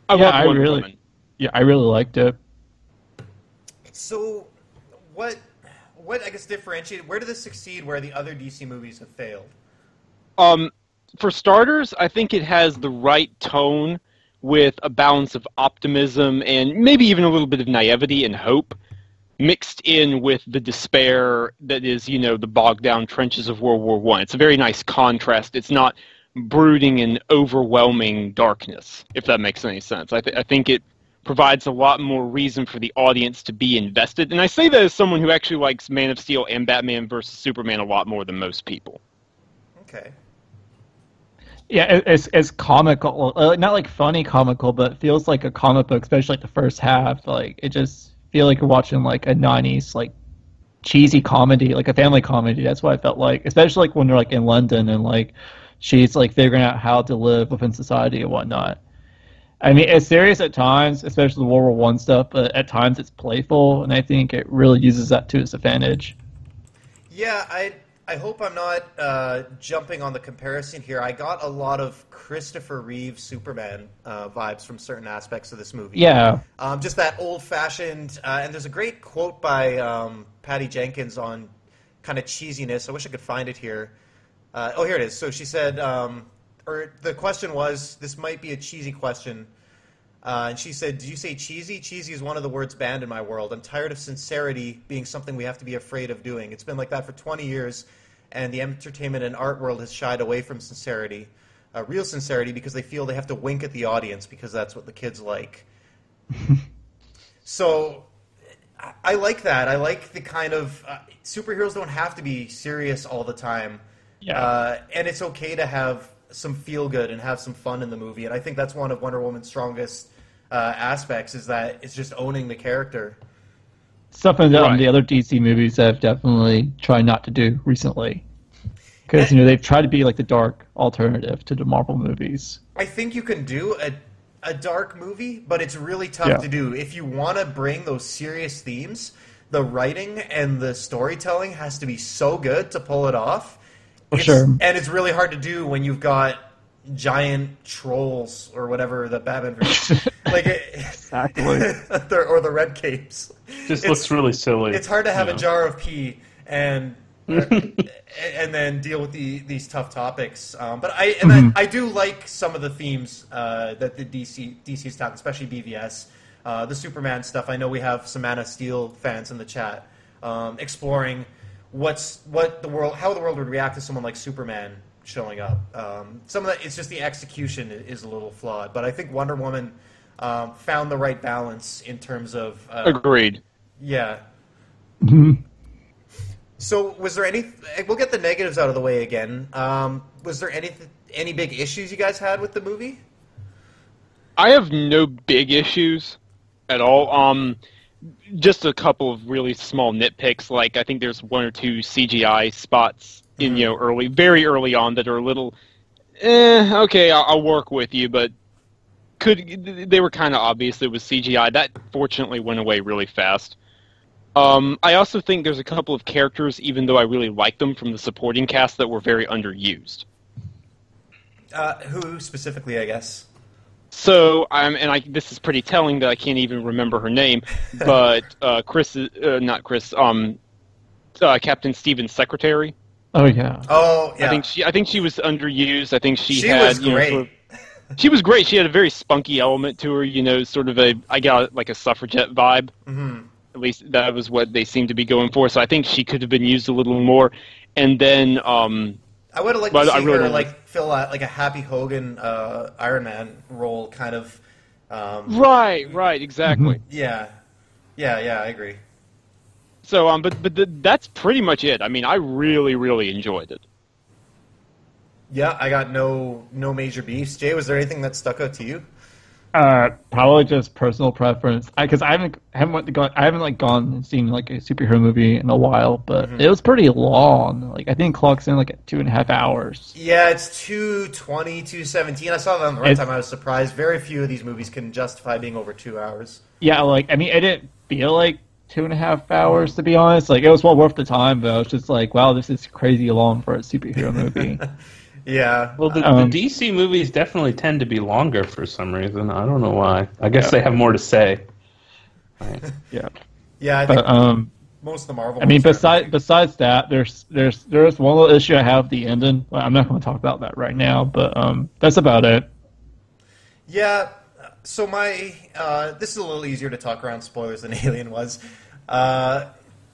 I Yeah, I Wonder really- Woman. Yeah, I really liked it. So, what, what I guess differentiated? Where did this succeed? Where the other DC movies have failed? Um, for starters, I think it has the right tone with a balance of optimism and maybe even a little bit of naivety and hope mixed in with the despair that is, you know, the bogged down trenches of World War One. It's a very nice contrast. It's not brooding and overwhelming darkness, if that makes any sense. I, th- I think it provides a lot more reason for the audience to be invested. And I say that as someone who actually likes Man of Steel and Batman versus Superman a lot more than most people. Okay. Yeah, it, it's it's comical, uh, not like funny comical, but feels like a comic book, especially like the first half. Like it just feel like you're watching like a '90s like cheesy comedy, like a family comedy. That's what I felt like, especially like when they're like in London and like she's like figuring out how to live within society and whatnot. I mean, it's serious at times, especially the World War One stuff, but at times it's playful, and I think it really uses that to its advantage. Yeah, I I hope I'm not uh, jumping on the comparison here. I got a lot of Christopher Reeve Superman uh, vibes from certain aspects of this movie. Yeah, Um, just that old fashioned, uh, and there's a great quote by um, Patty Jenkins on kind of cheesiness. I wish I could find it here. Uh, oh, here it is. So she said, um, or the question was, this might be a cheesy question. Uh, and she said, "Do you say cheesy? Cheesy is one of the words banned in my world. I'm tired of sincerity being something we have to be afraid of doing. It's been like that for 20 years, and the entertainment and art world has shied away from sincerity, uh, real sincerity, because they feel they have to wink at the audience because that's what the kids like." so, I, I like that. I like the kind of uh, superheroes don't have to be serious all the time. Yeah. Uh, and it's okay to have some feel good and have some fun in the movie. And I think that's one of Wonder Woman's strongest uh, aspects is that it's just owning the character. Something that Right. the other DC movies have definitely tried not to do recently. Because you know they've tried to be like the dark alternative to the Marvel movies. I think you can do a a dark movie, but it's really tough Yeah. to do if you want to bring those serious themes. The writing and the storytelling has to be so good to pull it off. For It's- sure. and it's really hard to do when you've got giant trolls or whatever the Batman like it, Exactly. or the red capes. Just It's- looks really silly. It's hard to have you a jar of pee and and then deal with the, these tough topics. Um, but I and I, I do like some of the themes uh, that the DC DC's talking, especially BVS, uh, the Superman stuff. I know we have some Man of Steel fans in the chat um, exploring what's what the world, how the world would react to someone like Superman showing up. Um, some of that, it's just the execution is a little flawed, but I think Wonder Woman um, found the right balance in terms of uh, Agreed. yeah. Mhm. So, was there any? We'll get the negatives out of the way again. Um, was there any any big issues you guys had with the movie? I have no big issues at all. Um, just a couple of really small nitpicks. Like I think there's one or two CGI spots in you know early, very early on that are a little. Eh, okay, I'll, I'll work with you, but could they were kind of obvious it was CGI. That fortunately went away really fast. Um, I also think there's a couple of characters, even though I really like them from the supporting cast, that were very underused. Uh, who specifically? I guess. So I'm, and I this is pretty telling that I can't even remember her name, but uh, Chris, uh, not Chris, um, uh, Captain Stevens' secretary. Oh yeah. Oh, yeah. I think she, I think she was underused. I think she, she had, was you know, great. sort of- she was great. She had a very spunky element to her. You know, sort of a, I got like a suffragette vibe. Mhm. At least that was what they seemed to be going for. So I think she could have been used a little more. And then, um, I would have liked But to see really her don't like fill out like a Happy Hogan uh, Iron Man role, kind of. Um, right, right, exactly. yeah, yeah, yeah. I agree. So, um, but but th- that's pretty much it. I mean, I really, really enjoyed it. Yeah, I got no no major beefs. Jay, was there anything that stuck out to you? Uh, probably just personal preference. Because I, haven't haven't went to go, I haven't like gone and seen like a superhero movie in a while, but Mm-hmm. it was pretty long. Like I think it clocks in like at two and a half hours. Yeah, it's 220, 217. I saw that on the runtime. I was surprised. Very few of these movies can justify being over two hours. Yeah, like I mean, it didn't feel like two and a half hours to be honest. Like it was well worth the time, but I was just like, wow, this is crazy long for a superhero movie. Yeah. Well, the, Um, the DC movies definitely tend to be longer for some reason. I don't know why. I guess they have more to say. Right. yeah, Yeah, I think but um, most of the Marvel I mean, ones are- besides besides that, there's there's there's one little issue I have the ending. Well, I'm not going to talk about that right now, but um, that's about it. Yeah. So my uh, this is a little easier to talk around spoilers than Alien was. Uh,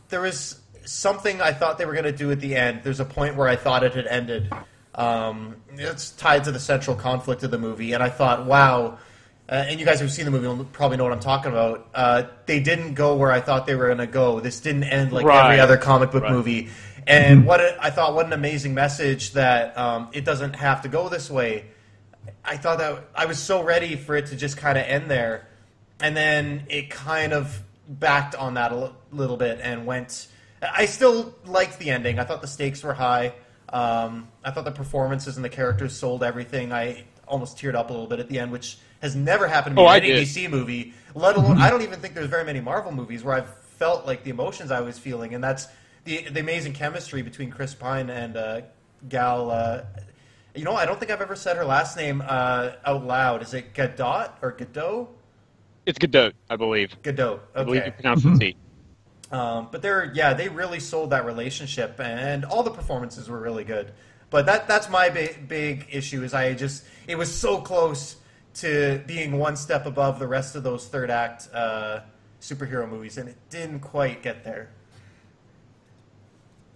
there was something I thought they were going to do at the end. There's a point where I thought it had ended. Um, it's tied to the central conflict of the movie, and I thought, wow. Uh, and you guys who've seen the movie will probably know what I'm talking about. Uh, they didn't go where I thought they were going to go. This didn't end like every other comic book Right. movie. And what a, I thought, what an amazing message that um, it doesn't have to go this way. I thought that I was so ready for it to just kind of end there, and then it kind of backed on that a little bit and went. I still liked the ending. I thought the stakes were high. Um, I thought the performances and the characters sold everything. I almost teared up a little bit at the end, which has never happened to me Oh, I in any did. DC movie. Let alone, I don't even think there's very many Marvel movies where I've felt like the emotions I was feeling, and that's the the amazing chemistry between Chris Pine and uh, Gal. Uh, you know, I don't think I've ever said her last name uh, out loud. Is it Gadot or Gadot? It's Godot, I believe. Gadot. I believe you pronounce it T. Um, but they're yeah, they really sold that relationship, and all the performances were really good. But that that's my big big issue is I just it was so close to being one step above the rest of those third act uh, superhero movies, and it didn't quite get there.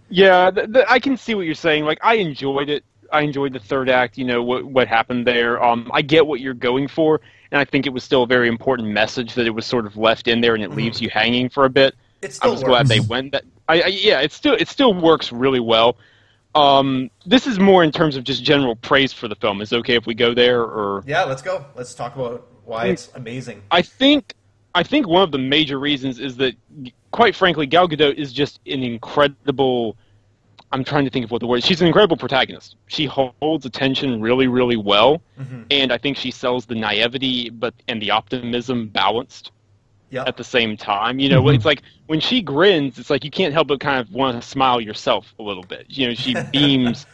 Yeah, th- th- I can see what you're saying. Like, I enjoyed it. I enjoyed the third act. You know what what happened there. Um, I get what you're going for, and I think it was still a very important message that it was sort of left in there, and it leaves you hanging for a bit. It I still was glad they went that. I, I yeah, it still it still works really well. Um, this is more in terms of just general praise for the film. Is it okay if we go there, or Yeah, let's go. Let's talk about why it's amazing. I think I think one of the major reasons is that, quite frankly, Gal Gadot is just an incredible. I'm trying to think of what the word. Is. She's an incredible protagonist. She holds attention really, really well, Mm-hmm. and I think she sells the naivety, but and the optimism balanced Yep. at the same time. You know, Mhm. it's like when she grins, it's like you can't help but kind of want to smile yourself a little bit. You know, she beams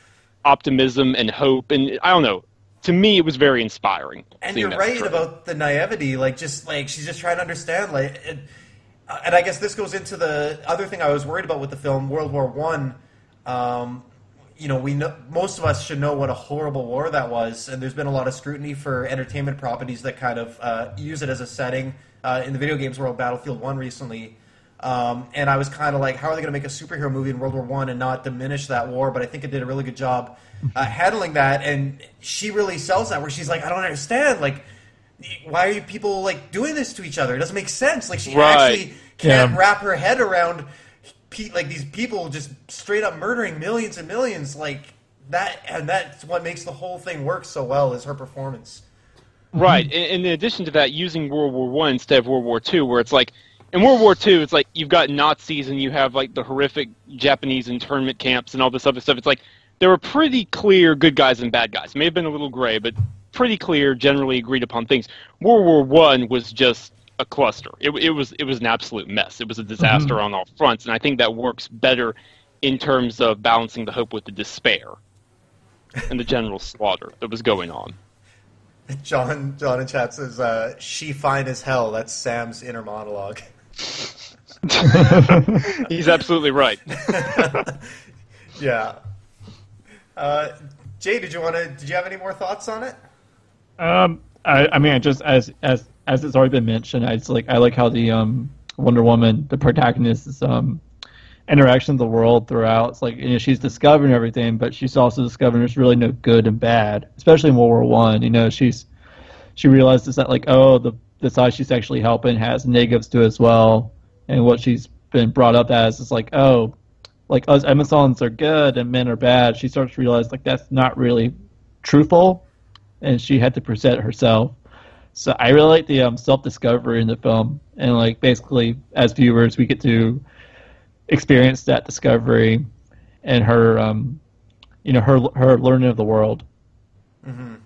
optimism and hope, and I don't know. To me, it was very inspiring. And you're right portrayed. about the naivety, like just like she's just trying to understand, like, it, uh, and I guess this goes into the other thing I was worried about with the film World War One. Um, you know, we know most of us should know what a horrible war that was, and there's been a lot of scrutiny for entertainment properties that kind of uh, use it as a setting. Uh, in the video games world, Battlefield One recently, um, and I was kind of like, how are they going to make a superhero movie in World War One and not diminish that war? But I think it did a really good job uh, handling that, and she really sells that. Where she's like, I don't understand, like, why are you people like doing this to each other? It doesn't make sense. Like, she Right. actually can't Yeah. wrap her head around pe- like these people just straight up murdering millions and millions, like that, and that's what makes the whole thing work so well is her performance. Right. And, and in addition to that, using World War One instead of World War Two, where it's like in World War Two, it's like you've got Nazis and you have like the horrific Japanese internment camps and all this other stuff. It's like there were pretty clear good guys and bad guys. It may have been a little gray, but pretty clear, generally agreed upon things. World War One was just a cluster. It, it was it was an absolute mess. It was a disaster mm-hmm. on all fronts, and I think that works better in terms of balancing the hope with the despair and the general slaughter that was going on. John, John in chat says, uh, "She fine as hell." That's Sam's inner monologue. He's absolutely right. yeah. Uh, Jay, did you want to? Did you have any more thoughts on it? Um, I, I mean, I just as as as it's already been mentioned, I just like I like how the um Wonder Woman, the protagonist's um interaction with the world throughout. It's like you know she's discovering everything, but she's also discovering there's really no good and bad, especially in World War One. You know, she's she realizes that like oh the the side she's actually helping has negatives to it as well, and what she's been brought up as is like oh like us Amazons are good and men are bad. She starts to realize like that's not really truthful and she had to present herself. So I really like the um, self discovery in the film, and like basically as viewers we get to experience that discovery and her, um, you know, her her learning of the world. Mm-hmm.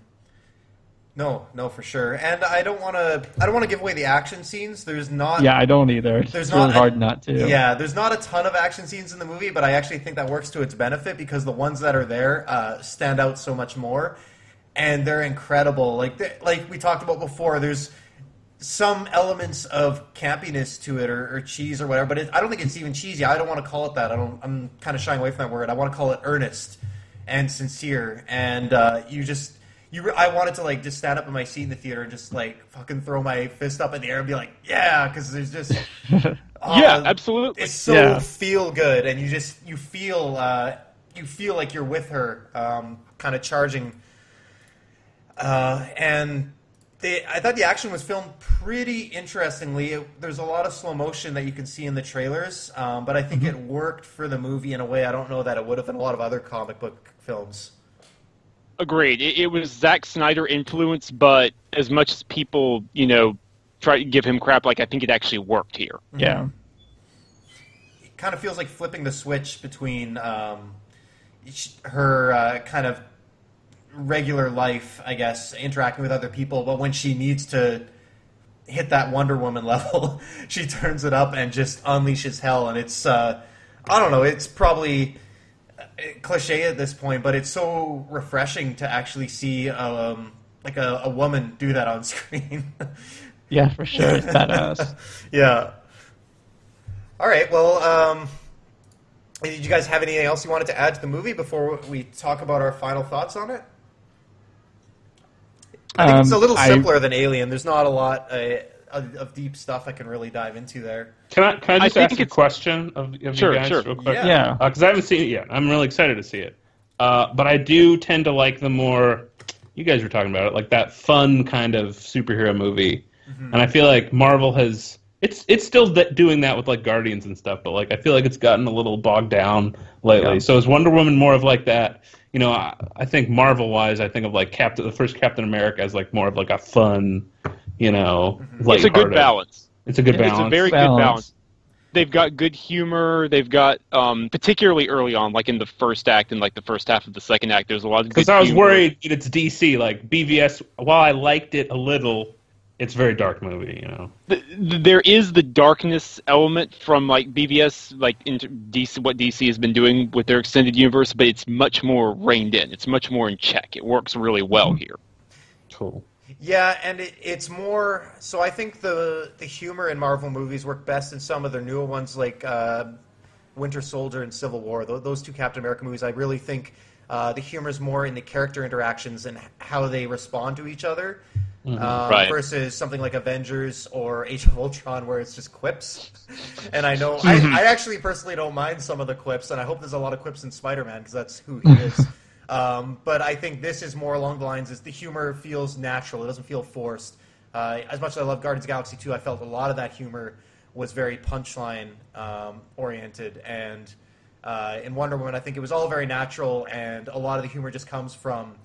No, no, for sure. And I don't want to. I don't want to give away the action scenes. There's not. Yeah, I don't either. It's There's really not- hard not to. Yeah, there's not a ton of action scenes in the movie, but I actually think that works to its benefit because the ones that are there uh, stand out so much more, and they're incredible. Like they- like we talked about before, there's some elements of campiness to it or, or cheese or whatever, but it, I don't think it's even cheesy. I don't want to call it that. I don't. I'm kind of shying away from that word. I want to call it earnest and sincere, and uh, you just. You, re- I wanted to like just stand up in my seat in the theater and just like fucking throw my fist up in the air and be like, yeah, because there's just yeah, uh, absolutely. it's so Yeah. feel good, and you just you feel uh, you feel like you're with her, um, kind of charging. Uh, and they, I thought the action was filmed pretty interestingly. It, there's a lot of slow motion that you can see in the trailers, um, but I think it worked for the movie in a way I don't know that it would have in a lot of other comic book films. Agreed. It, it was Zack Snyder influence, but as much as people, you know, try to give him crap, like I think it actually worked here. Yeah. It kind of feels like flipping the switch between um, her uh, kind of regular life, I guess, interacting with other people, but when she needs to hit that Wonder Woman level, she turns it up and just unleashes hell. And it's, uh, I don't know, it's probably uh, cliche at this point, but it's so refreshing to actually see um, like a, a woman do that on screen. Yeah, for sure. It's badass. yeah. All right. Well, um, did you guys have anything else you wanted to add to the movie before we talk about our final thoughts on it? I think it's a Um, little I- simpler than Alien. There's not a lot uh, of, of deep stuff I can really dive into there. Can I can I I just think ask a question of, of Sure, you guys sure. real quick? Yeah. Yeah. Because I haven't seen it yet. I'm really excited to see it. Uh, but I do tend to like the more you guys were talking about it, like that fun kind of superhero movie. And I feel like Marvel has it's it's still th- doing that with like Guardians and stuff, but like I feel like it's gotten a little bogged down lately. Yeah. So is Wonder Woman more of like that? You know, I, I think Marvel wise, I think of like Captain the first Captain America as like more of like a fun, you know, Mm-hmm. It's a good balance. It's a good balance. It's a very Balance. good balance. They've got good humor. They've got, um, particularly early on, like in the first act and like the first half of the second act. There's a lot of good Because I was humor. worried it's DC. Like BVS, while I liked it a little, it's a very dark movie. You know. Th- th- there is the darkness element from like BVS, like into DC, what DC has been doing with their extended universe, but it's much more reined in. It's much more in check. It works really well here. Cool. Yeah, and it, it's more. So I think the the humor in Marvel movies work best in some of their newer ones, like uh, Winter Soldier and Civil War. Those, those two Captain America movies, I really think uh, the humor is more in the character interactions and how they respond to each other, um, Right. versus something like Avengers or Age of Ultron, where it's just quips. and I know I, I actually personally don't mind some of the quips, and I hope there's a lot of quips in Spider-Man because that's who he is. Um, but I think this is more along the lines is the humor feels natural. It doesn't feel forced. Uh, as much as I love Guardians of the Galaxy 2, I felt a lot of that humor was very punchline um, oriented. And uh, in Wonder Woman, I think it was all very natural, and a lot of the humor just comes from,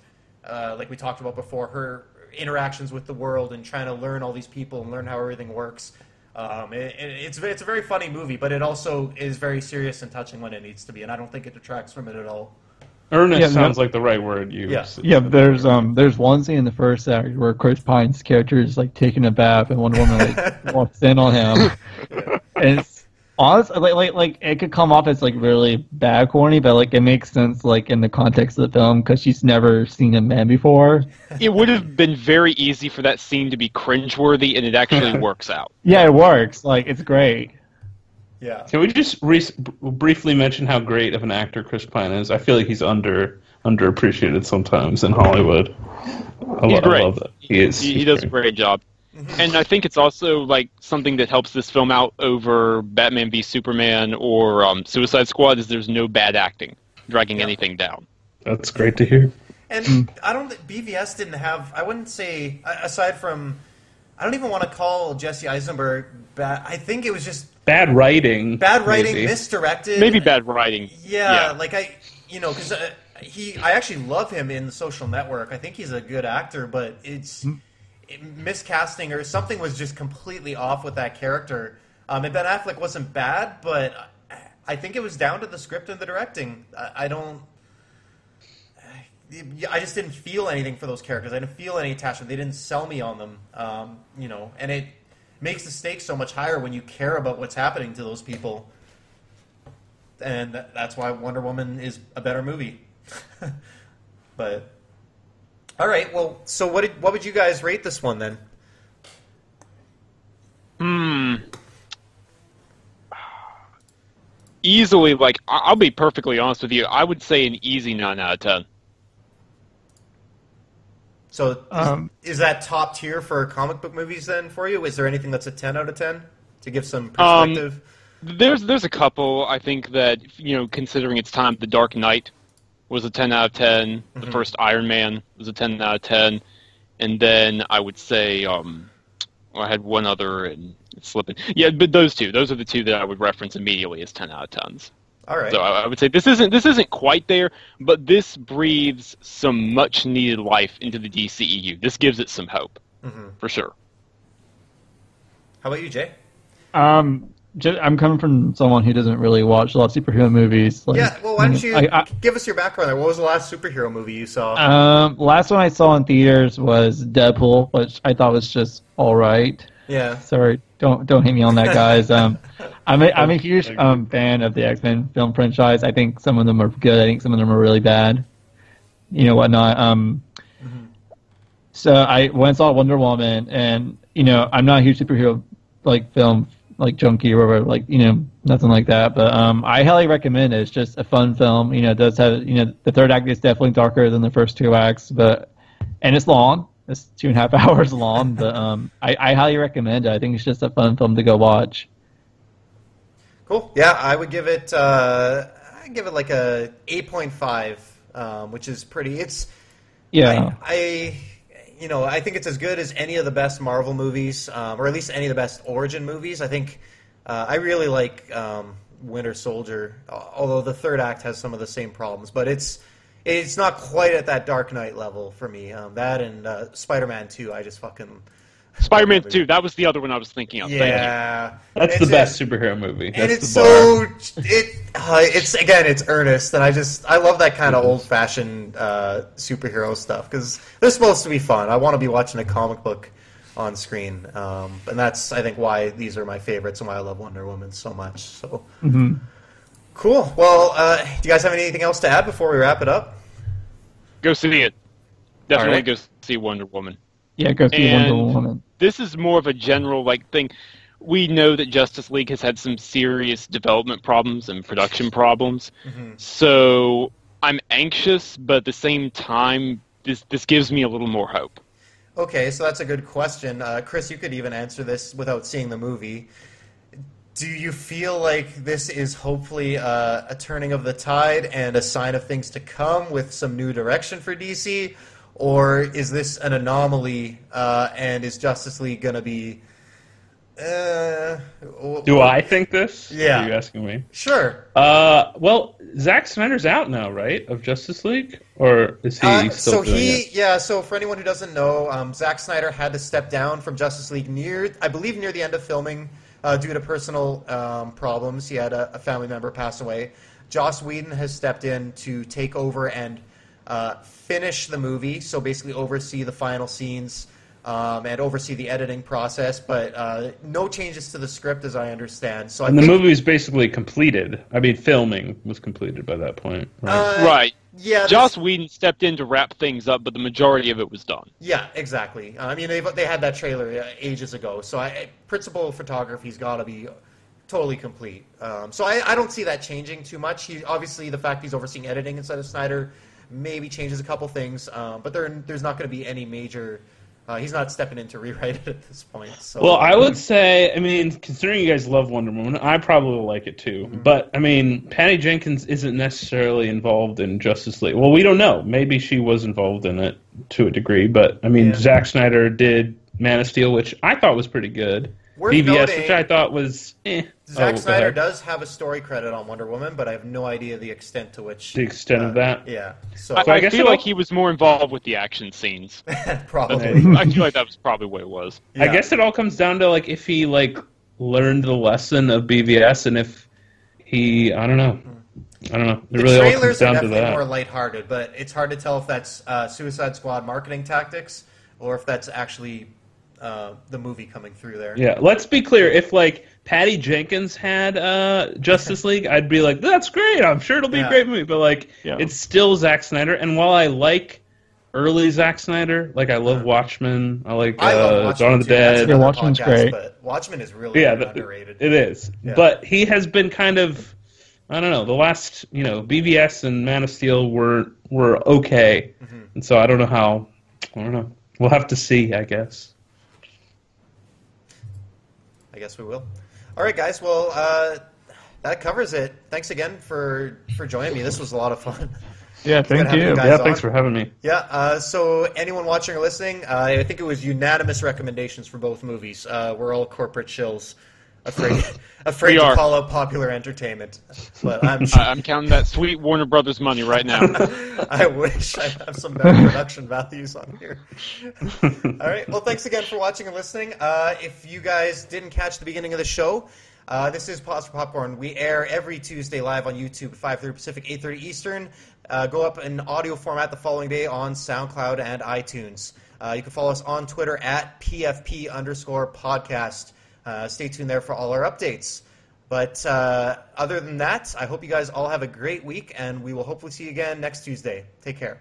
uh, like we talked about before, her interactions with the world and trying to learn all these people and learn how everything works. Um, it, it- it's it's a very funny movie, but it also is very serious and touching when it needs to be, and I don't think it detracts from it at all. Earnest Yeah, sounds no- like the right word. You. Yeah. Yeah, there's um there's one scene in the first act where Chris Pine's character is like taking a bath and one Woman like walks in on him. And it's honestly like, like like it could come off as like really bad corny, but like it makes sense like in the context of the film because she's never seen a man before. It would have been very easy for that scene to be cringeworthy, and it actually works out. Yeah, it works. Like it's great. Yeah. Can we just re- briefly mention how great of an actor Chris Pine is? I feel like he's under underappreciated sometimes in Hollywood. I, lo- He's I great. love that. He is. He, he he's does a great. great job. And I think it's also like something that helps this film out over Batman v Superman or um, Suicide Squad is there's no bad acting dragging Yeah. anything down. That's great to hear. And I don't. think BVS didn't have. I wouldn't say aside from. I don't even want to call Jesse Eisenberg bad. I think it was just Bad writing. bad writing, maybe. misdirected. Maybe bad writing. Yeah, yeah. like I, you know, because uh, he. I actually love him in The Social Network. I think he's a good actor, but it's it, miscasting or something was just completely off with that character. Um, and Ben Affleck wasn't bad, but I- think it was down to the script and the directing. I, I don't. I just didn't feel anything for those characters. I didn't feel any attachment. They didn't sell me on them. Um, you know, and it makes the stakes so much higher when you care about what's happening to those people. And that's why Wonder Woman is a better movie. but all right, well, so what did what would you guys rate this one then? Hmm. Easily, like I- I'll be perfectly honest with you, I would say an easy nine out of ten. So is, Um, is that top tier for comic book movies then for you? Is there anything that's a ten out of ten to give some Um, perspective? There's there's a couple I think that you know considering its time, The Dark Knight was a ten out of 10 The Mhm. first Iron Man was a ten out of ten, and then I would say um, I had one other and it's slipping. Yeah, but those two, those are the two that I would reference immediately as ten out of tens. all right. So I, I would say this isn't this isn't quite there, but this breathes some much needed life into the DCEU. This gives it some hope Mhm. for sure. How about you, Jay? Um, ju- I'm coming from someone who doesn't really watch a lot of superhero movies. Like, yeah. Well, why don't you I- I- give us your background there? What was the last superhero movie you saw? Um, last one I saw in theaters was Deadpool, which I thought was just all right. yeah. Sorry, don't don't hit me on that, guys. Um, I'm a, I'm a huge um, fan of the X Men film franchise. I think some of them are good. I think some of them are really bad. You know whatnot. Um, so I went and saw Wonder Woman, and you know I'm not a huge superhero like film like junkie or whatever, like you know nothing like that. But um, I highly recommend it. It's just a fun film. You know, it does have you know the third act is definitely darker than the first two acts, but and it's long. It's two and a half hours long, but um, I, I highly recommend it. I think it's just a fun film to go watch. Cool. Yeah, I would give it. Uh, I give it like a eight point five, um, which is pretty. It's Yeah, I, I, you know, I think it's as good as any of the best Marvel movies, um, or at least any of the best origin movies. I think uh, I really like um, Winter Soldier, although the third act has some of the same problems, but it's it's not quite at that Dark Knight level for me. Um, that and uh, Spider Man Two, I just fucking Spider-Man Two. That was the other one I was thinking of. Thank you. Yeah, That's It's the best just- superhero movie. and it's so it uh, it's again it's earnest and i just i love that kind of old fashioned uh, superhero stuff because they're supposed to be fun i want to be watching a comic book on screen um, and that's i think why these are my favorites and why i love wonder woman so much so hmm cool well uh, do you guys have anything else to add before we wrap it up Go see it. Definitely Alright. go see Wonder Woman. Yeah, go see And- Wonder Woman. This is more of a general like thing. We know that Justice League has had some serious development problems and production problems. Mhm. So I'm anxious, but at the same time, this this gives me a little more hope. Okay, so that's a good question. Uh, Chris, you could even answer this without seeing the movie. Do you feel like this is hopefully uh, a turning of the tide and a sign of things to come with some new direction for DC? Or is this an anomaly uh, and is Justice League going to be. Uh, w- Do I think this? Yeah. Are you asking me? Sure. Uh, well, Zack Snyder's out now, right? Of Justice League, or is he Uh, still so doing he, it? yeah. So for anyone who doesn't know, um, Zack Snyder had to step down from Justice League near, I believe, near the end of filming uh, due to personal um, problems. He had a, a family member pass away. Joss Whedon has stepped in to take over and uh, finish the movie. So basically, oversee the final scenes. Um, and oversee the editing process, but uh, no changes to the script, as I understand. So I And the think, movie was basically completed. I mean, filming was completed by that point. Right? uh, right. Yeah, this- Joss Whedon stepped in to wrap things up, but the majority of it was done. Yeah, exactly. I mean, they they had that trailer uh, ages ago, so I, principal photography's got to be totally complete. Um, so I, I don't see that changing too much. He obviously the fact he's overseeing editing instead of Snyder maybe changes a couple things, um, but there there's not going to be any major. Uh, he's not stepping in to rewrite it at this point. So Well, I would say, I mean, considering you guys love Wonder Woman, I probably will like it too. Mm-hmm. But I mean, Patty Jenkins isn't necessarily involved in Justice League. Well, we don't know. Maybe she was involved in it to a degree. But I mean, Yeah. Zack Snyder did Man of Steel, which I thought was pretty good. Worth BVS, noting- which I thought was eh. Zack Oh, Snyder does have a story credit on Wonder Woman, but I have no idea the extent to which The extent of uh, that. Yeah, so I, So I I guess feel like he was more involved with the action scenes. probably. I feel like that was probably what it was. I guess it all comes down to like if he like learned the lesson of BVS and if he I don't know. I don't know. It The really all comes trailers are down to definitely that. more lighthearted, but it's hard to tell if that's uh, Suicide Squad marketing tactics or if that's actually uh, the movie coming through there. Yeah, let's be clear. If like Patty Jenkins had uh, Justice League, I'd be like, "That's great. I'm sure it'll be Yeah. a great movie." But like, Yeah. it's still Zack Snyder. And while I like early Zack Snyder, like I love. Watchmen, I like I uh, Watchmen Dawn of the too. Dead. Yeah, Watchmen's podcast, great. But Watchmen is really yeah, the- underrated. it is. Yeah. But he has been kind of, I don't know. The last, you know, BVS and Man of Steel were were okay, Mhm. and so I don't know how. I don't know. We'll have to see, I guess. I guess we will. All right, guys. Well, uh, that covers it. Thanks again for for joining me. This was a lot of fun. Yeah, thank you. you yeah, on. thanks for having me. Yeah. Uh, so, anyone watching or listening, uh, I think it was unanimous recommendations for both movies. Uh, we're all corporate shills, afraid afraid We to are. call out popular entertainment. But I'm I, I'm counting that sweet Warner Brothers money right now. I wish I have some better production values on here. All right. Well, thanks again for watching and listening. Uh, if you guys didn't catch the beginning of the show, uh, this is Pause for Popcorn. We air every Tuesday live on YouTube, 5:30 Pacific, 8:30 Eastern. Uh, go up in audio format the following day on SoundCloud and iTunes. Uh, you can follow us on Twitter at PFP underscore podcast. Uh, stay tuned there for all our updates. But uh, other than that, I hope you guys all have a great week, and we will hopefully see you again next Tuesday. Take care.